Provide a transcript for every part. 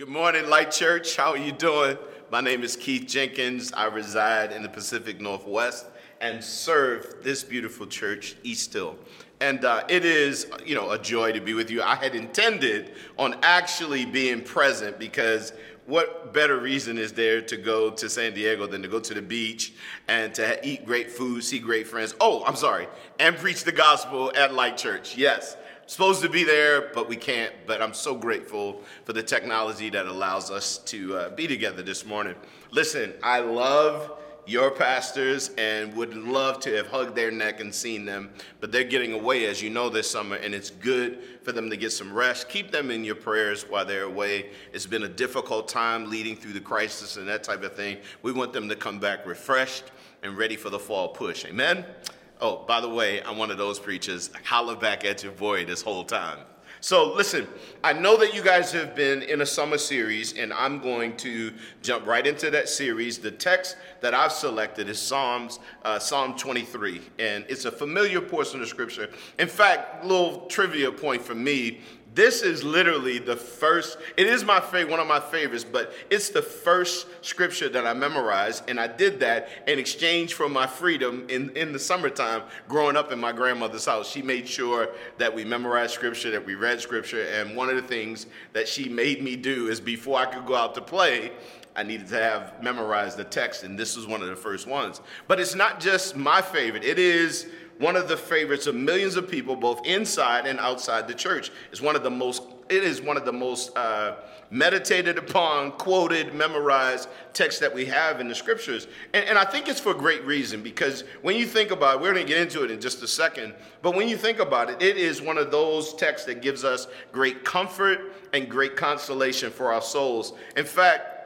Good morning, Light Church. How are you doing? My name is Keith Jenkins. I reside in the Pacific Northwest and serve this beautiful church, East Hill. And uh, it is, you know, a joy to be with you. I had intended on actually being present because what better reason is there to go to San Diego than to go to the beach and to eat great food, see great friends? Oh, I'm sorry, and preach the gospel at Light Church. Yes, supposed to be there, but we can't. But I'm so grateful for the technology that allows us to uh, be together this morning. Listen, I love your pastors and would love to have hugged their neck and seen them, but they're getting away, as you know, this summer, and it's good for them to get some rest. Keep them in your prayers while they're away. It's been a difficult time leading through the crisis and that type of thing. We want them to come back refreshed and ready for the fall push. Amen? Oh, by the way, I'm one of those preachers. Holler back at your boy this whole time. So, listen, I know that you guys have been in a summer series, and I'm going to jump right into that series. The text that I've selected is Psalms, uh, Psalm 23, and it's a familiar portion of scripture. In fact, little trivia point for me this is literally the first, it is my favorite, one of my favorites, but it's the first scripture that I memorized. And I did that in exchange for my freedom in, in the summertime growing up in my grandmother's house. She made sure that we memorized scripture, that we read scripture. And one of the things that she made me do is before I could go out to play, I needed to have memorized the text. And this was one of the first ones. But it's not just my favorite, it is one of the favorites of millions of people, both inside and outside the church. It's one of the most, it is one of the most uh, meditated upon, quoted, memorized texts that we have in the scriptures. And, and I think it's for a great reason because when you think about it, we're going to get into it in just a second, but when you think about it, it is one of those texts that gives us great comfort and great consolation for our souls. In fact,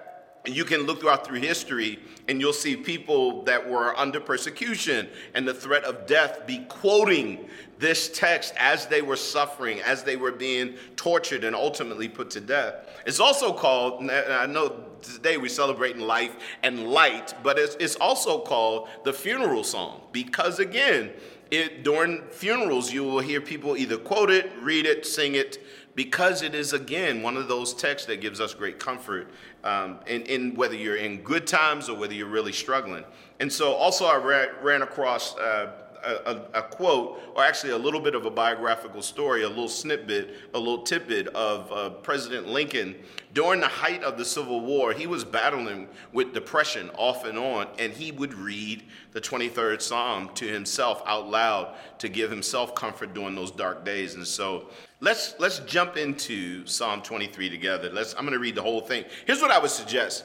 you can look throughout through history and you'll see people that were under persecution and the threat of death be quoting this text as they were suffering, as they were being tortured and ultimately put to death. It's also called, I know today we're celebrating life and light, but it's, it's also called the funeral song because, again, it, during funerals, you will hear people either quote it, read it, sing it, because it is, again, one of those texts that gives us great comfort um, in, in, whether you're in good times or whether you're really struggling. And so, also, I ran, ran across uh, a, a, quote, or actually a little bit of a biographical story, a little snippet, a little tidbit of uh, President Lincoln. During the height of the Civil War, he was battling with depression off and on, and he would read the 23rd Psalm to himself out loud to give himself comfort during those dark days. And so let's, let's jump into Psalm 23 together. Let's, I'm going to read the whole thing. Here's what I would suggest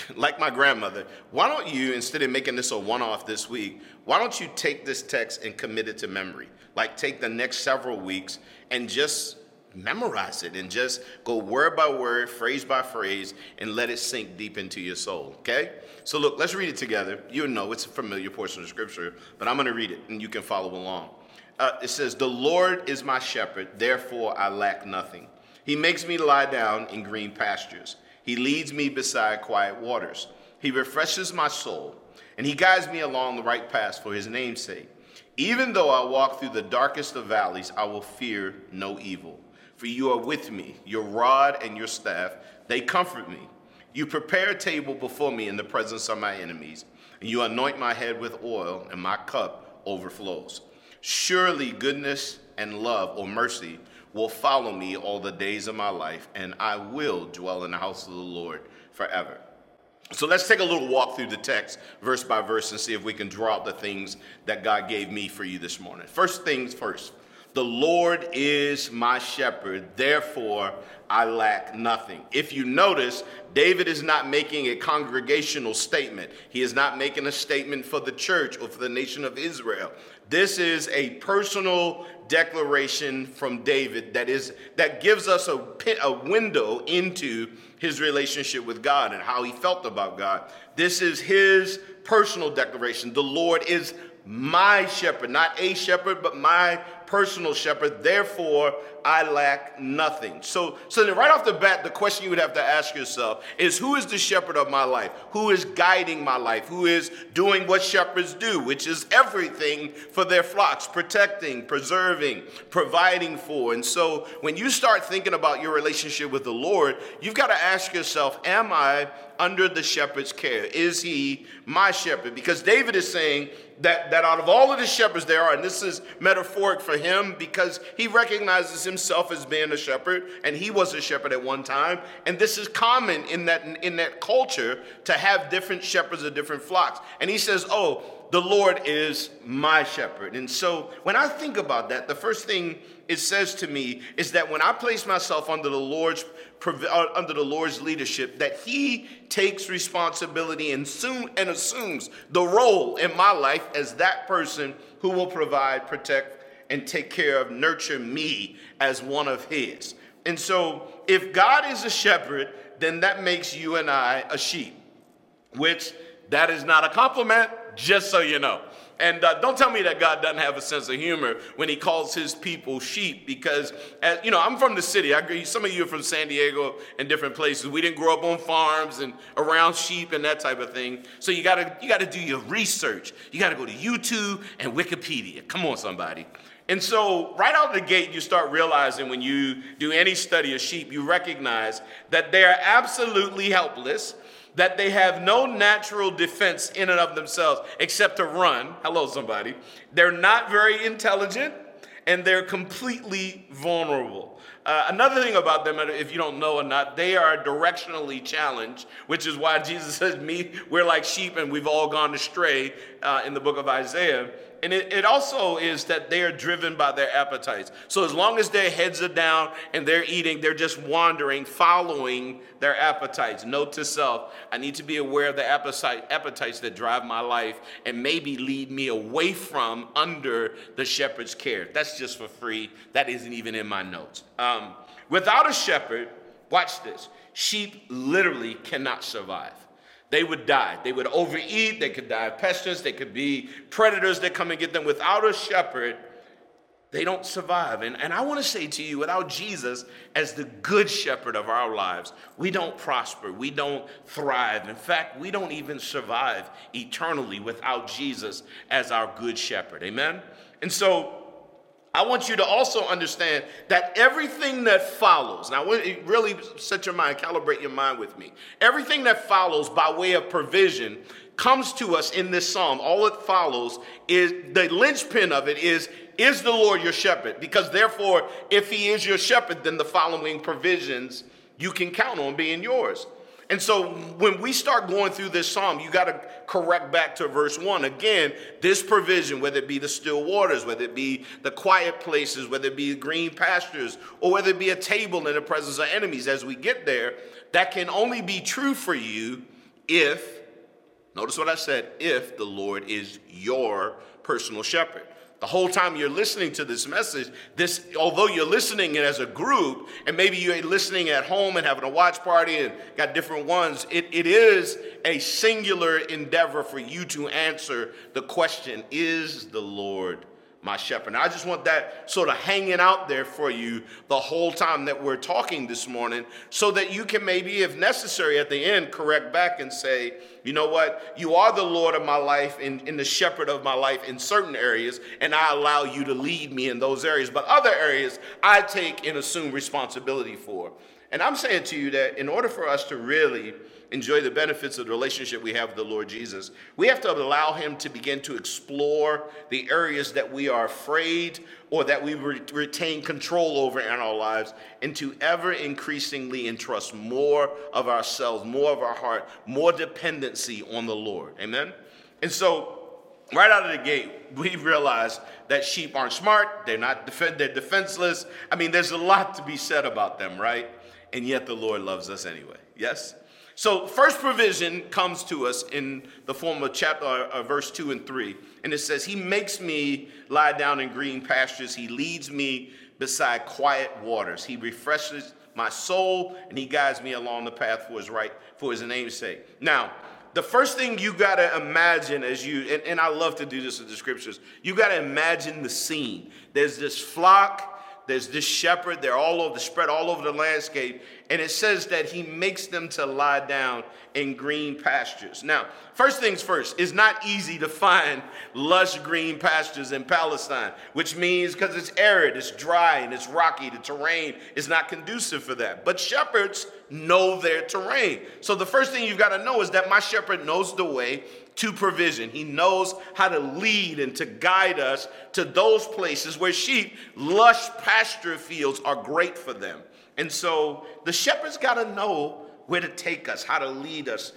like my grandmother, why don't you, instead of making this a one off this week, why don't you take this text and commit it to memory? Like take the next several weeks and just memorize it and just go word by word, phrase by phrase, and let it sink deep into your soul, okay? So look, let's read it together. You know it's a familiar portion of scripture, but I'm to read it and you can follow along. Uh, it says, The Lord is my shepherd, therefore I lack nothing. He makes me lie down in green pastures. He leads me beside quiet waters. He refreshes my soul, and he guides me along the right path for his name's sake. Even though I walk through the darkest of valleys, I will fear no evil. For you are with me, your rod and your staff, they comfort me. You prepare a table before me in the presence of my enemies, and you anoint my head with oil, and my cup overflows. Surely goodness and love or mercy will follow me all the days of my life, and I will dwell in the house of the Lord forever. So let's take a little walk through the text, verse by verse, and see if we can draw out the things that God gave me for you this morning. First things first the Lord is my shepherd, therefore I lack nothing. If you notice, David is not making a congregational statement. He is not making a statement for the church or for the nation of Israel. This is a personal declaration from David that is that gives us a, a window into his relationship with God and how he felt about God. This is his personal declaration. The Lord is my shepherd, not a shepherd, but my personal shepherd. Therefore, I lack nothing. So, so then right off the bat, the question you would have to ask yourself is who is the shepherd of my life? Who is guiding my life? Who is doing what shepherds do, which is everything for their flocks, protecting, preserving, providing for. And so when you start thinking about your relationship with the Lord, you've got to ask yourself, am I under the shepherd's care? Is he my shepherd? Because David is saying that, that out of all of the shepherds there are, and this is metaphoric for him because he recognizes himself as being a shepherd, and he was a shepherd at one time. And this is common in that, in that culture to have different shepherds of different flocks. And he says, Oh, the Lord is my shepherd. And so when I think about that, the first thing it says to me is that when I place myself under the Lord's uh, under the Lord's leadership, that He takes responsibility and, and assumes the role in my life as that person who will provide, protect, and take care of, nurture me as one of His. And so, if God is a shepherd, then that makes you and I a sheep, which that is not a compliment, just so you know. And uh, don't tell me that God doesn't have a sense of humor when he calls his people sheep because, as, you know, I'm from the city. I agree. Some of you are from San Diego and different places. We didn't grow up on farms and around sheep and that type of thing. So you gotta, you gotta do your research. You gotta go to YouTube and Wikipedia. Come on, somebody. And so, right out of the gate, you start realizing when you do any study of sheep, you recognize that they are absolutely helpless that they have no natural defense in and of themselves except to run. Hello, somebody. They're not very intelligent and they're completely vulnerable. Uh, another thing about them, if you don't know or not, they are directionally challenged, which is why Jesus says, "Me, we're like sheep, and we've all gone astray." Uh, in the book of Isaiah, and it, it also is that they are driven by their appetites. So as long as their heads are down and they're eating, they're just wandering, following their appetites. Note to self, I need to be aware of the appetite, appetites that drive my life and maybe lead me away from under the shepherd's care. That's just for free. That isn't even in my notes. Um, without a shepherd, watch this. Sheep literally cannot survive they would die. They would overeat, they could die of pestilence, they could be predators that come and get them. Without a shepherd, they don't survive. And, and I want to say to you, without Jesus as the good shepherd of our lives, we don't prosper, we don't thrive. In fact, we don't even survive eternally without Jesus as our good shepherd. Amen? And so, I want you to also understand that everything that follows, now really set your mind, calibrate your mind with me. Everything that follows by way of provision comes to us in this psalm. All it follows is the linchpin of it is, is the Lord your shepherd? Because therefore, if he is your shepherd, then the following provisions you can count on being yours. And so when we start going through this psalm, you got to correct back to verse 1. Again, this provision, whether it be the still waters, whether it be the quiet places, whether it be green pastures, or whether it be a table in the presence of enemies as we get there, that can only be true for you if, notice what I said, if the Lord is your personal shepherd the whole time you're listening to this message, this although you're listening it as a group, and maybe you're listening at home and having a watch party and got different ones, it, it is a singular endeavor for you to answer the question, is the Lord my shepherd. Now, I just want that sort of hanging out there for you the whole time that we're talking this morning so that you can maybe, if necessary, at the end, correct back and say, you know what? You are the Lord of my life and, and the shepherd of my life in certain areas, and I allow you to lead me in those areas. But other areas, I take and assume responsibility for. And I'm saying to you that in order for us to really enjoy the benefits of the relationship we have with the Lord Jesus, we have to allow Him to begin to explore the areas that we are afraid or that we re- retain control over in our lives and to ever increasingly entrust more of ourselves, more of our heart, more dependency on the Lord. Amen? And so, right out of the gate, we realize that sheep aren't smart, they're not def- they're defenseless. I mean, there's a lot to be said about them, right? And yet the Lord loves us anyway. Yes? So, first provision comes to us in the form of chapter, uh, verse 2 and 3. And it says, He makes me lie down in green pastures. He leads me beside quiet waters. He refreshes my soul, and He guides me along the path for His right, for His name's sake. Now, the first thing you got to imagine as you, and, and I love to do this with the scriptures, you got to imagine the scene. There's this flock there's this shepherd. They're all over, spread all over the landscape. And it says that he makes them to lie down in green pastures. Now, first things first, it's not easy to find lush green pastures in Palestine, which means because it's arid, it's dry, and it's rocky, the terrain is not conducive for that. But shepherds know their terrain. So the first thing you've got to know is that my shepherd knows the way to provision. He knows how to lead and to guide us to those places where sheep, lush pasture fields are great for them. And so the shepherd's got to know where to take us, how to lead us,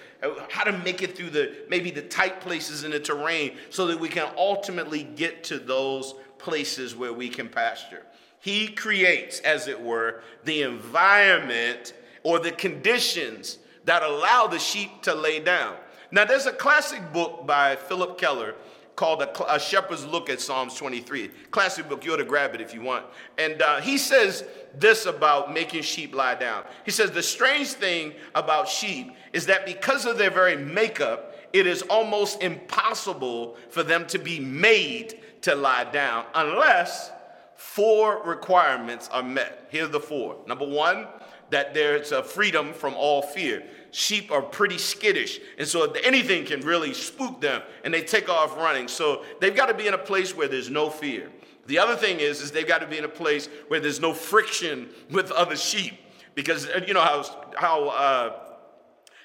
how to make it through the maybe the tight places in the terrain so that we can ultimately get to those places where we can pasture. He creates, as it were, the environment or the conditions that allow the sheep to lay down. Now, there's a classic book by Philip Keller called a, a, Shepherd Looks at Psalms 23. Classic book, you ought to grab it if you want. And uh, he says this about making sheep lie down. He says, The strange thing about sheep is that because of their very makeup, it is almost impossible for them to be made to lie down unless four requirements are met. Here are the four. Number one, that there's a freedom from all fear sheep are pretty skittish. And so anything can really spook them and they take off running. So they've got to be in a place where there's no fear. The other thing is, is they've got to be in a place where there's no friction with other sheep. Because uh, you know how, how, uh,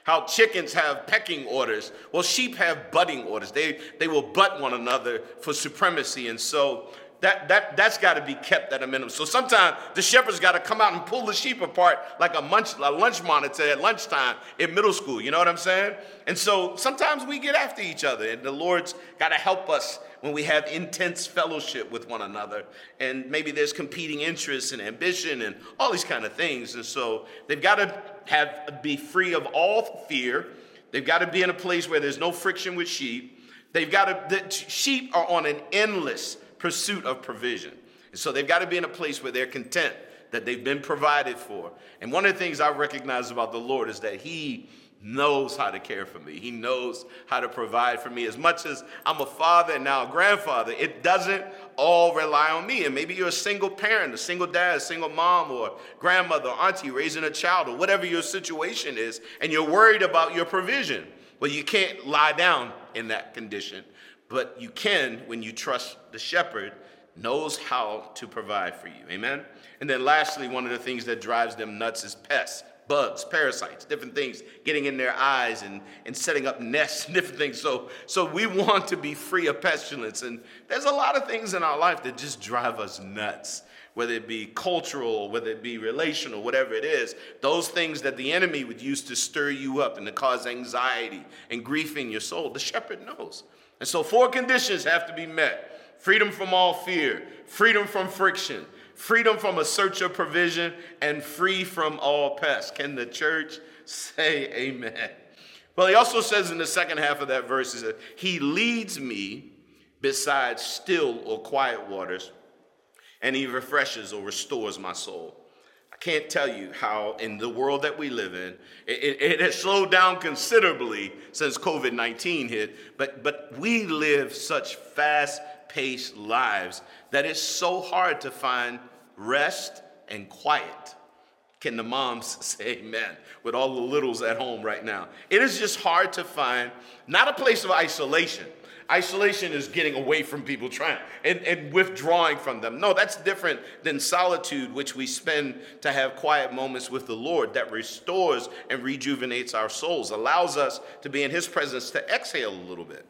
how chickens have pecking orders. Well, sheep have butting orders. They, they will butt one another for supremacy. And so that, that, that's got to be kept at a minimum. So sometimes the shepherd's got to come out and pull the sheep apart like a, munch, a lunch monitor at lunchtime in middle school. You know what I'm saying? And so sometimes we get after each other, and the Lord's got to help us when we have intense fellowship with one another. And maybe there's competing interests and ambition and all these kind of things. And so they've got to have be free of all fear. They've got to be in a place where there's no friction with sheep. They've got to, the sheep are on an endless pursuit of provision. And so they've got to be in a place where they're content that they've been provided for. And one of the things I recognize about the Lord is that He knows how to care for me. He knows how to provide for me. As much as I'm a father and now a grandfather, it doesn't all rely on me. And maybe you're a single parent, a single dad, a single mom, or grandmother, or auntie raising a child, or whatever your situation is, and you're worried about your provision. Well, you can't lie down in that condition but you can when you trust the shepherd knows how to provide for you. Amen. And then lastly, one of the things that drives them nuts is pests, bugs, parasites, different things getting in their eyes and, and setting up nests, and different things. So, so we want to be free of pestilence. And there's a lot of things in our life that just drive us nuts. Whether it be cultural, whether it be relational, whatever it is, those things that the enemy would use to stir you up and to cause anxiety and grief in your soul, the shepherd knows. And so, four conditions have to be met freedom from all fear, freedom from friction, freedom from a search of provision, and free from all pests. Can the church say amen? Well, he also says in the second half of that verse, that he leads me beside still or quiet waters, and he refreshes or restores my soul can't tell you how, in the world that we live in, it, it has slowed down considerably since COVID 19 hit, but, but we live such fast paced lives that it's so hard to find rest and quiet. Can the moms say amen with all the littles at home right now? It is just hard to find not a place of isolation Isolation is getting away from people, trying and, and withdrawing from them. No, that's different than solitude, which we spend to have quiet moments with the Lord that restores and rejuvenates our souls, allows us to be in His presence to exhale a little bit.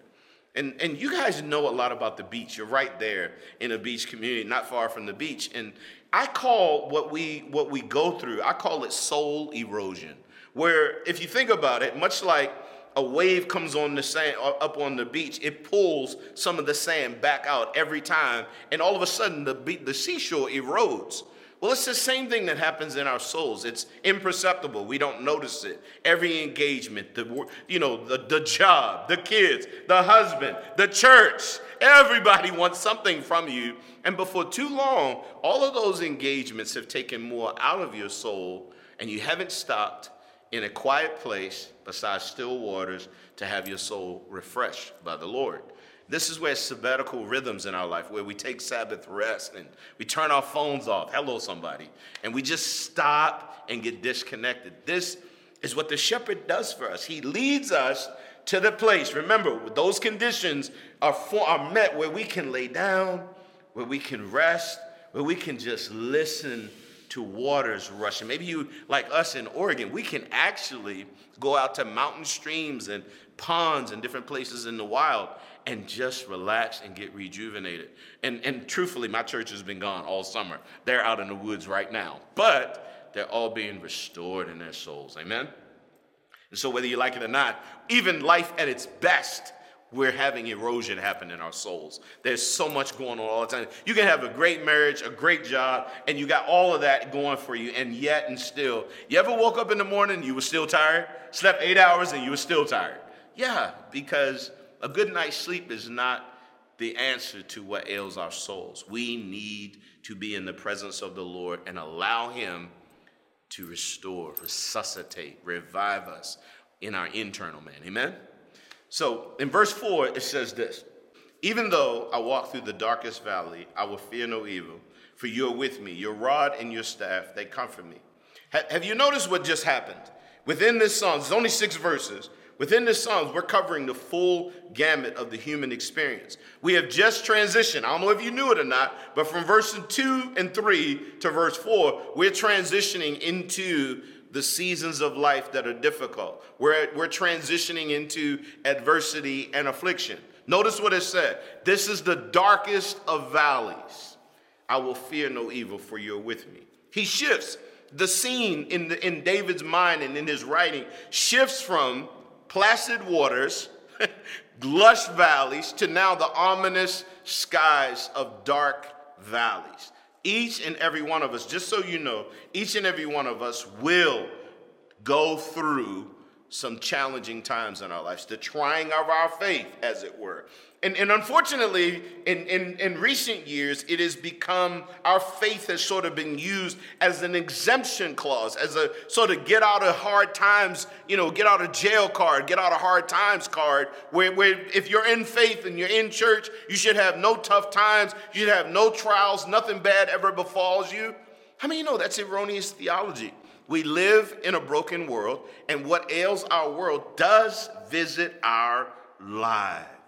And, and you guys know a lot about the beach. You're right there in a beach community, not far from the beach. And I call what we what we go through, I call it soul erosion. Where if you think about it, much like a wave comes on the sand uh, up on the beach, it pulls some of the sand back out every time, and all of a sudden the the seashore erodes. Well, it's the same thing that happens in our souls. It's imperceptible. We don't notice it. Every engagement, the you know, the, the job, the kids, the husband, the church, everybody wants something from you. And before too long, all of those engagements have taken more out of your soul, and you haven't stopped in a quiet place beside still waters to have your soul refreshed by the Lord. This is where sabbatical rhythms in our life, where we take Sabbath rest and we turn our phones off. Hello, somebody. And we just stop and get disconnected. This is what the shepherd does for us. He leads us to the place. Remember, those conditions are, for, are met where we can lay down, where we can rest, where we can just listen to waters rushing. Maybe you, like us in Oregon, we can actually go out to mountain streams and ponds and different places in the wild and just relax and get rejuvenated. And, and truthfully, my church has been gone all summer. They're out in the woods right now, but they're all being restored in their souls. Amen? And so, whether you like it or not, even life at its best we're having erosion happen in our souls. There's so much going on all the time. You can have a great marriage, a great job, and you got all of that going for you, and yet and still, you ever woke up in the morning, you were still tired, slept eight hours, and you were still tired? Yeah, because a good night's sleep is not the answer to what ails our souls. We need to be in the presence of the Lord and allow Him to restore, resuscitate, revive us in our internal man. Amen? So in verse 4, it says this Even though I walk through the darkest valley, I will fear no evil, for you are with me. Your rod and your staff, they comfort me. Have you noticed what just happened? Within this song, there's only six verses. Within this Psalms, we're covering the full gamut of the human experience. We have just transitioned. I don't know if you knew it or not, but from verse 2 and 3 to verse 4, we're transitioning into the seasons of life that are difficult. We're, we're transitioning into adversity and affliction. Notice what it said. This is the darkest of valleys. I will fear no evil, for you're with me. He shifts the scene in, the, in David's mind and in his writing, shifts from placid waters, lush valleys, to now the ominous skies of dark valleys. Each and every one of us, just so you know, each and every one of us will go through some challenging times in our lives, the trying of our faith, as it were. And, and unfortunately, in, in, in recent years, it has become, our faith has sort of been used as an exemption clause, as a sort of get out of hard times, you know, get out of jail card, get out of hard times card, where, where if you're in faith and you're in church, you should have no tough times, you should have no trials, nothing bad ever befalls you. How many you know that's erroneous theology? We live in a broken world, and what ails our world does visit our lives.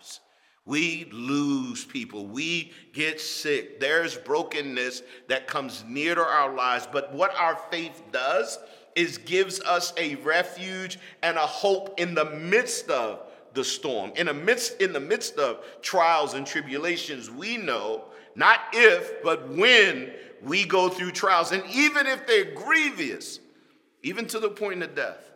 We lose people. We get sick. There's brokenness that comes near to our lives. But what our faith does is gives us a refuge and a hope in the midst of the storm. In the midst, in the midst of trials and tribulations, we know not if, but when we go through trials. And even if they're grievous, even to the point of death,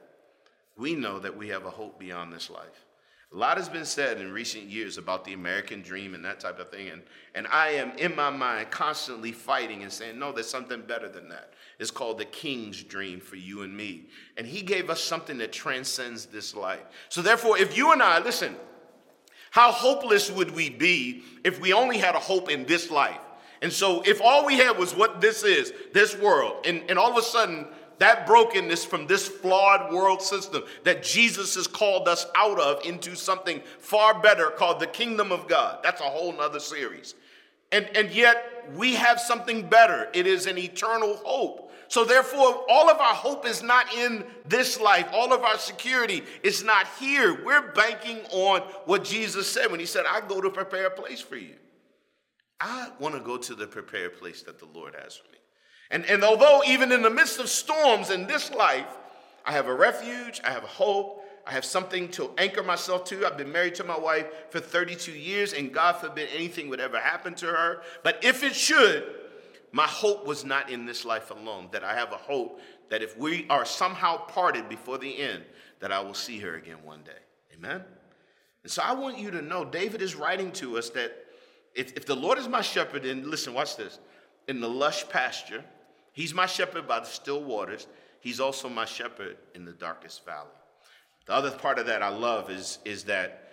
we know that we have a hope beyond this life. A lot has been said in recent years about the American dream and that type of thing. And, and I am, in my mind, constantly fighting and saying, no, there's something better than that. It's called the King's dream for you and me. And He gave us something that transcends this life. So, therefore, if you and I, listen, how hopeless would we be if we only had a hope in this life? And so, if all we had was what this is, this world, and, and all of a sudden that brokenness from this flawed world system that Jesus has called us out of into something far better called the kingdom of God. That's a whole nother series. And, and yet we have something better. It is an eternal hope. So therefore, all of our hope is not in this life. All of our security is not here. We're banking on what Jesus said when he said, I go to prepare a place for you. I want to go to the prepared place that the Lord has for me. And, and although, even in the midst of storms in this life, I have a refuge, I have a hope, I have something to anchor myself to. I've been married to my wife for 32 years, and God forbid anything would ever happen to her. But if it should, my hope was not in this life alone, that I have a hope that if we are somehow parted before the end, that I will see her again one day. Amen? And so I want you to know David is writing to us that if, if the Lord is my shepherd, and listen, watch this, in the lush pasture, He's my shepherd by the still waters. He's also my shepherd in the darkest valley. The other part of that I love is, is that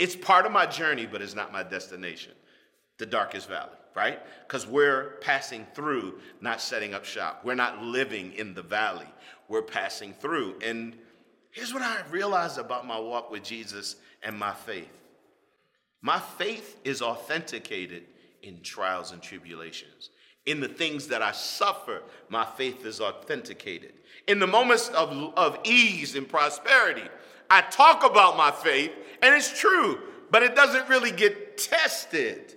it's part of my journey, but it's not my destination. The darkest valley, right? Because we're passing through, not setting up shop. We're not living in the valley. We're passing through. And here's what I realized about my walk with Jesus and my faith My faith is authenticated in trials and tribulations. In the things that I suffer, my faith is authenticated. In the moments of, of ease and prosperity, I talk about my faith, and it's true, but it doesn't really get tested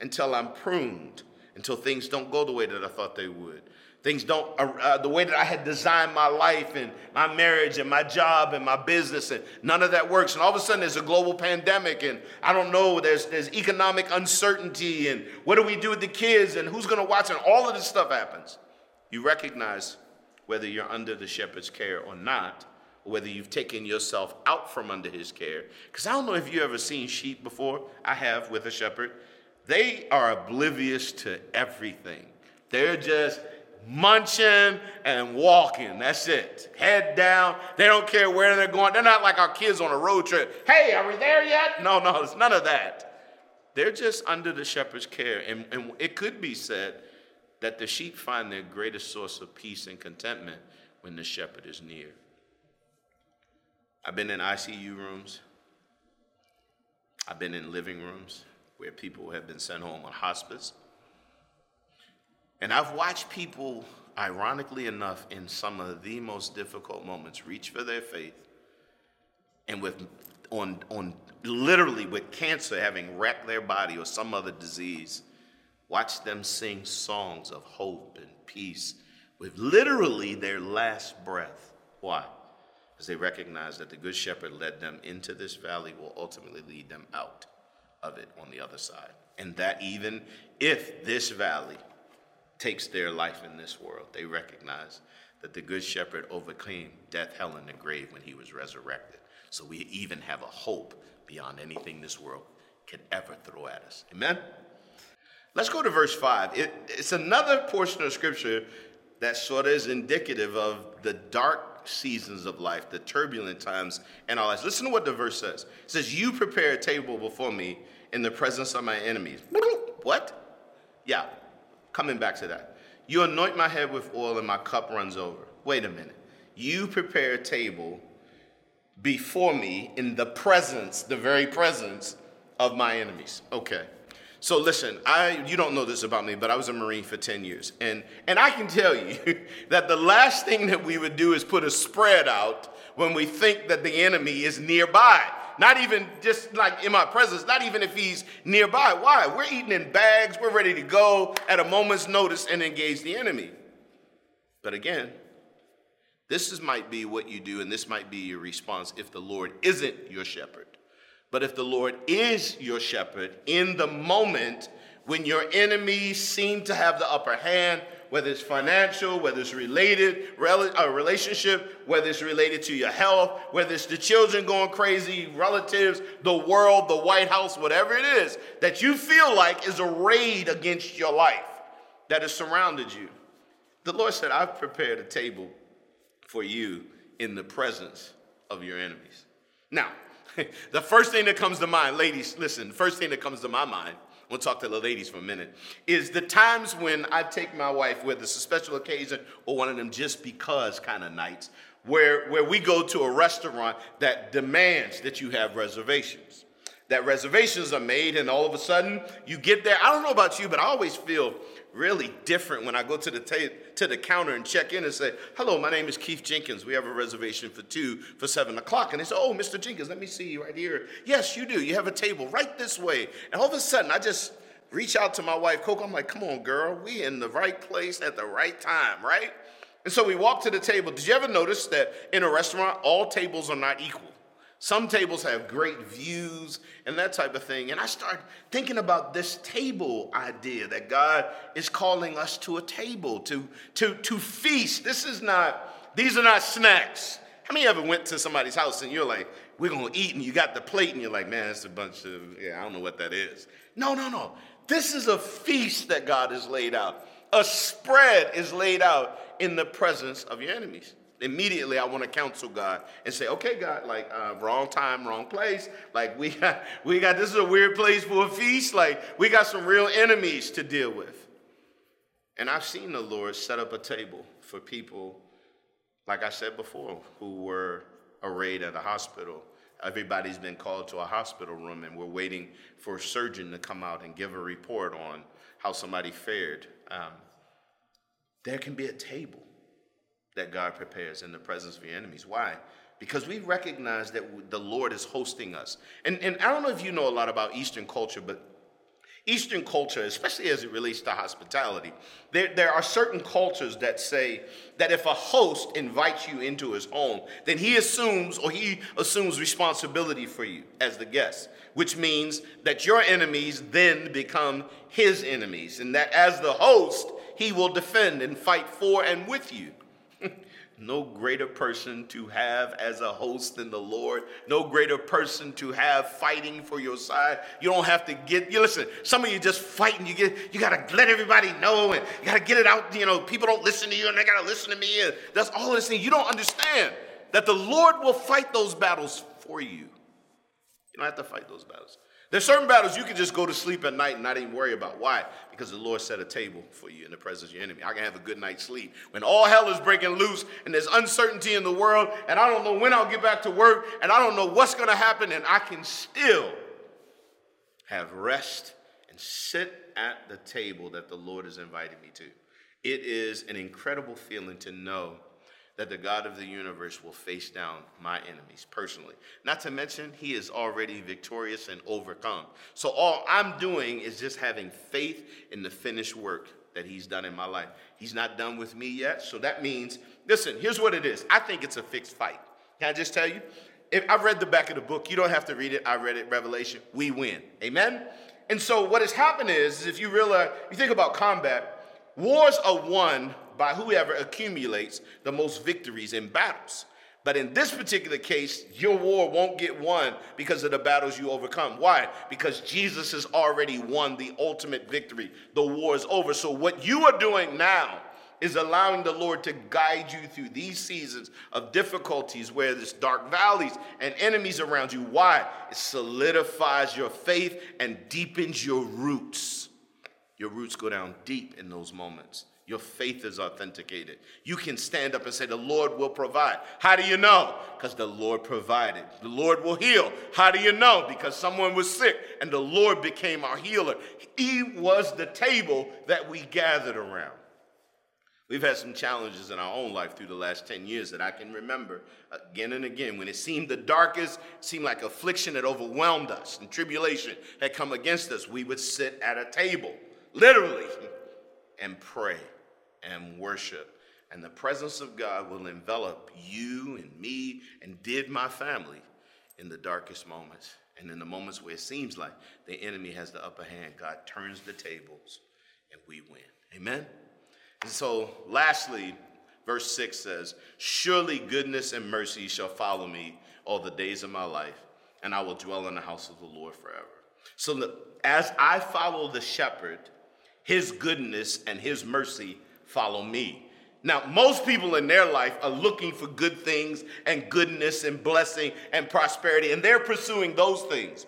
until I'm pruned, until things don't go the way that I thought they would. Things don't, uh, uh, the way that I had designed my life and my marriage and my job and my business, and none of that works. And all of a sudden, there's a global pandemic, and I don't know, there's, there's economic uncertainty, and what do we do with the kids, and who's gonna watch, and all of this stuff happens. You recognize whether you're under the shepherd's care or not, or whether you've taken yourself out from under his care. Because I don't know if you've ever seen sheep before. I have with a shepherd. They are oblivious to everything. They're just, munching and walking. That's it. Head down. They don't care where they're going. They're not like our kids on a road trip. Hey, are we there yet? No, no, it's none of that. They're just under the shepherd's care. And, and it could be said that the sheep find their greatest source of peace and contentment when the shepherd is near. I've been in ICU rooms. I've been in living rooms where people have been sent home on hospice. And I've watched people, ironically enough, in some of the most difficult moments, reach for their faith, and with on on literally with cancer having wrecked their body or some other disease, watch them sing songs of hope and peace with literally their last breath. Why? Because they recognize that the Good Shepherd led them into this valley, will ultimately lead them out of it on the other side. And that even if this valley takes their life in this world. They recognize that the Good Shepherd overcame death, hell, and the grave when he was resurrected. So we even have a hope beyond anything this world can ever throw at us. Amen? Let's go to verse 5. It, it's another portion of scripture that sort of is indicative of the dark seasons of life, the turbulent times in our lives. Listen to what the verse says. It says, You prepare a table before me in the presence of my enemies. What? Yeah, Coming back to that. You anoint my head with oil and my cup runs over. Wait a minute. You prepare a table before me in the presence, the very presence of my enemies. Okay. So listen, I you don't know this about me, but I was a Marine for 10 years. And and I can tell you that the last thing that we would do is put a spread out when we think that the enemy is nearby. Not even just like in my presence, not even if he's nearby. Why? We're eating in bags, we're ready to go at a moment's notice and engage the enemy. But again, this is, might be what you do, and this might be your response if the Lord isn't your shepherd. But if the Lord is your shepherd in the moment when your enemies seem to have the upper hand, whether it's financial, whether it's related, a relationship, whether it's related to your health, whether it's the children going crazy, relatives, the world, the White House, whatever it is that you feel like is a raid against your life that has surrounded you. The Lord said, I've prepared a table for you in the presence of your enemies. Now, the first thing that comes to mind, ladies, listen, the first thing that comes to my mind We'll talk to the ladies for a minute. Is the times when I take my wife, whether it's a special occasion or one of them just because kind of nights, where, where we go to a restaurant that demands that you have reservations. That reservations are made, and all of a sudden you get there. I don't know about you, but I always feel really different when I go to the ta- to the counter and check in and say, "Hello, my name is Keith Jenkins. We have a reservation for two for seven o'clock." And they say, "Oh, Mr. Jenkins, let me see you right here." Yes, you do. You have a table right this way. And all of a sudden, I just reach out to my wife, Coco. I'm like, "Come on, girl, we in the right place at the right time, right?" And so we walk to the table. Did you ever notice that in a restaurant, all tables are not equal? Some tables have great views and that type of thing. And I start thinking about this table idea that God is calling us to a table, to, to, to feast. This is not, these are not snacks. How many ever went to somebody's house and you're like, we're gonna eat, and you got the plate, and you're like, man, it's a bunch of, yeah, I don't know what that is. No, no, no. This is a feast that God has laid out. A spread is laid out in the presence of your enemies immediately I want to counsel God and say, okay, God, like uh, wrong time, wrong place. Like we got, we got this is a weird place for a feast. Like we got some real enemies to deal with. And I've seen the Lord set up a table for people, like I said before, who were arrayed at a hospital, everybody's been called to a hospital room and we're waiting for a surgeon to come out and give a report on how somebody fared. Um, there can be a table that God prepares in the presence of your enemies. Why? Because we recognize that the Lord is hosting us. And, and I don't know if you know a lot about Eastern culture, but Eastern culture, especially as it relates to hospitality, there, there are certain cultures that say that if a host invites you into his home, then he assumes or he assumes responsibility for you as the guest, which means that your enemies then become his enemies, and that as the host, he will defend and fight for and with you no greater person to have as a host than the Lord, no greater person to have fighting for your side. You don't have to get you listen, some of you just fighting, you get you gotta let everybody know and you gotta get it out, you know, people don't listen to you and they gotta listen to me. And that's all this thing. You don't understand that the Lord will fight those battles for you. You don't have to fight those battles. There's certain battles you can just go to sleep at night and not even worry about. Why? Because the Lord set a table for you in the presence of your enemy. I can have a good night's sleep. When all hell is breaking loose and there's uncertainty in the world and I don't know when I'll get back to work and I don't know what's going to happen and I can still have rest and sit at the table that the Lord has invited me to. It is an incredible feeling to know that the God of the universe will face down my enemies personally. Not to mention, he is already victorious and overcome. So all I'm doing is just having faith in the finished work that he's done in my life. He's not done with me yet. So that means, listen, here's what it is. I think it's a fixed fight. Can I just tell you? If I've read the back of the book. You don't have to read it. I read it, Revelation. We win. Amen? And so what has happened is, is if you realize, you think about combat, wars are won by whoever accumulates the most victories in battles. But in this particular case, your war won't get won because of the battles you overcome. Why? Because Jesus has already won the ultimate victory. The war is over. So, what you are doing now is allowing the Lord to guide you through these seasons of difficulties where there's dark valleys and enemies around you. Why? It solidifies your faith and deepens your roots. Your roots go down deep in those moments your faith is authenticated. You can stand up and say, The Lord will provide. How do you know? Because the Lord provided. The Lord will heal. How do you know? Because someone was sick and the Lord became our healer. He was the table that we gathered around. We've had some challenges in our own life through the last 10 years that I can remember again and again. When it seemed the darkest, seemed like affliction had overwhelmed us and tribulation had come against us, we would sit at a table, literally, and pray and worship. And the presence of God will envelop you and me and did my family in the darkest moments. And in the moments where it seems like the enemy has the upper hand, God turns the tables and we win. Amen? And so, lastly, verse 6 says, Surely goodness and mercy shall follow me all the days of my life, and I will dwell in the house of the Lord forever. So, as I follow the shepherd, his goodness and his mercy follow me. Now, most people in their life are looking for good things and goodness and blessing and prosperity, and they're pursuing those things.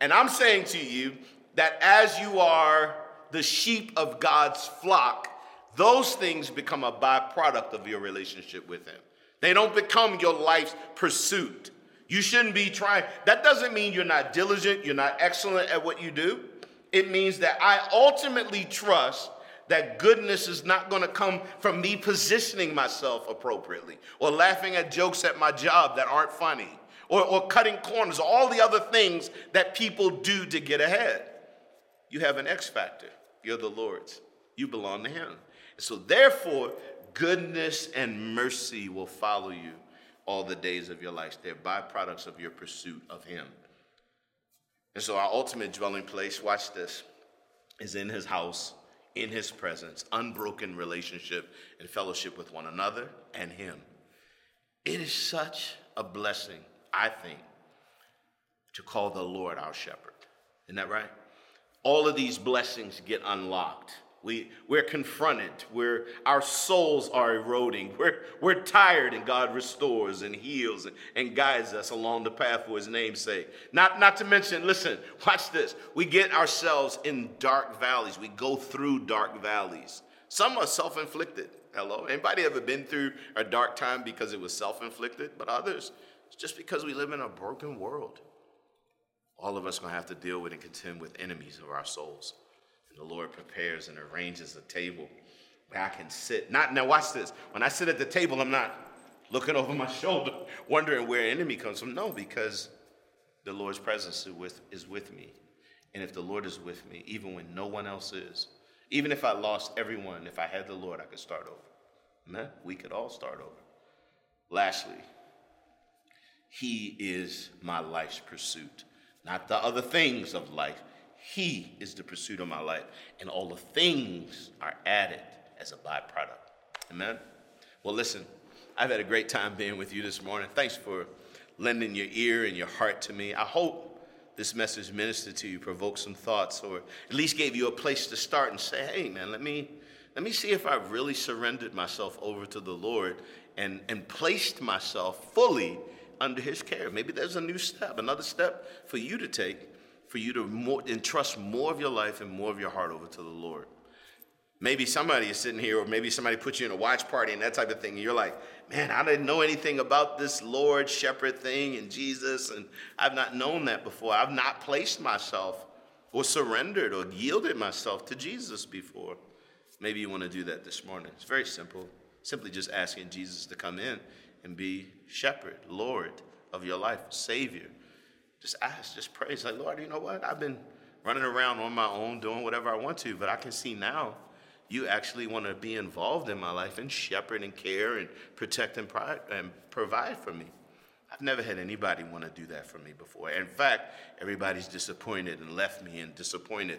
And I'm saying to you that as you are the sheep of God's flock, those things become a byproduct of your relationship with Him. They don't become your life's pursuit. You shouldn't be trying. That doesn't mean you're not diligent, you're not excellent at what you do. It means that I ultimately trust that goodness is not going to come from me positioning myself appropriately or laughing at jokes at my job that aren't funny or, or cutting corners, or all the other things that people do to get ahead. You have an X factor. You're the Lord's. You belong to Him. So, therefore, goodness and mercy will follow you all the days of your life. They're byproducts of your pursuit of Him. And so, our ultimate dwelling place, watch this, is in His house in his presence, unbroken relationship and fellowship with one another and him. It is such a blessing, I think, to call the Lord our shepherd. Isn't that right? All of these blessings get unlocked we, we're confronted. We're, our souls are eroding. We're, we're tired, and God restores and heals and, and guides us along the path for His name's sake. Not, not to mention, listen, watch this. We get ourselves in dark valleys. We go through dark valleys. Some are self inflicted. Hello? Anybody ever been through a dark time because it was self inflicted? But others, It's just because we live in a broken world. All of us to have to deal with and contend with enemies of our souls. The Lord prepares and arranges a table where I can sit. Not now watch this. When I sit at the table, I'm not looking over my shoulder, wondering where an enemy comes from. No, because the Lord's presence is with, is with me. And if the Lord is with me, even when no one else is, even if I lost everyone, if I had the Lord, I could start over. Amen? We could all start over. Lastly, He is my life's pursuit, not the other things of life. He is the pursuit of my life, and all the things are added as a byproduct. Amen? Well, listen, I've had a great time being with you this morning. Thanks for lending your ear and your heart to me. I hope this message ministered to you, provoked some thoughts, or at least gave you a place to start and say, hey, man, let me, let me see if I've really surrendered myself over to the Lord and, and placed myself fully under his care. Maybe there's a new step, another step for you to take, for you to more, entrust more of your life and more of your heart over to the Lord. Maybe somebody is sitting here, or maybe somebody put you in a watch party and that type of thing, and you're like, man, I didn't know anything about this Lord shepherd thing and Jesus, and I've not known that before. I've not placed myself or surrendered or yielded myself to Jesus before. Maybe you want to do that this morning. It's very simple. Simply just asking Jesus to come in and be shepherd, Lord of your life, Savior. Just ask, just pray. It's like, Lord, you know what? I've been running around on my own, doing whatever I want to, but I can see now you actually want to be involved in my life and shepherd and care and protect and, and provide for me. I've never had anybody want to do that for me before. In fact, everybody's disappointed and left me and disappointed.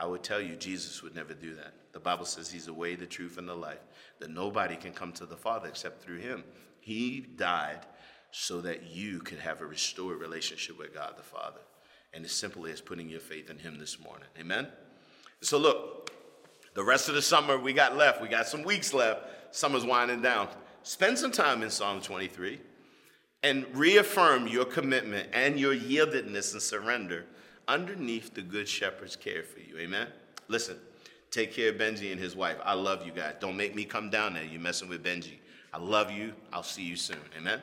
I would tell you, Jesus would never do that. The Bible says he's the way, the truth, and the life, that nobody can come to the Father except through him. He died so that you could have a restored relationship with God the Father. And as simply as putting your faith in him this morning. Amen? So, look, the rest of the summer we got left, we got some weeks left. Summer's winding down. Spend some time in Psalm 23 and reaffirm your commitment and your yieldedness and surrender underneath the good shepherd's care for you. Amen? Listen, take care of Benji and his wife. I love you guys. Don't make me come down there. You're messing with Benji. I love you. I'll see you soon. Amen?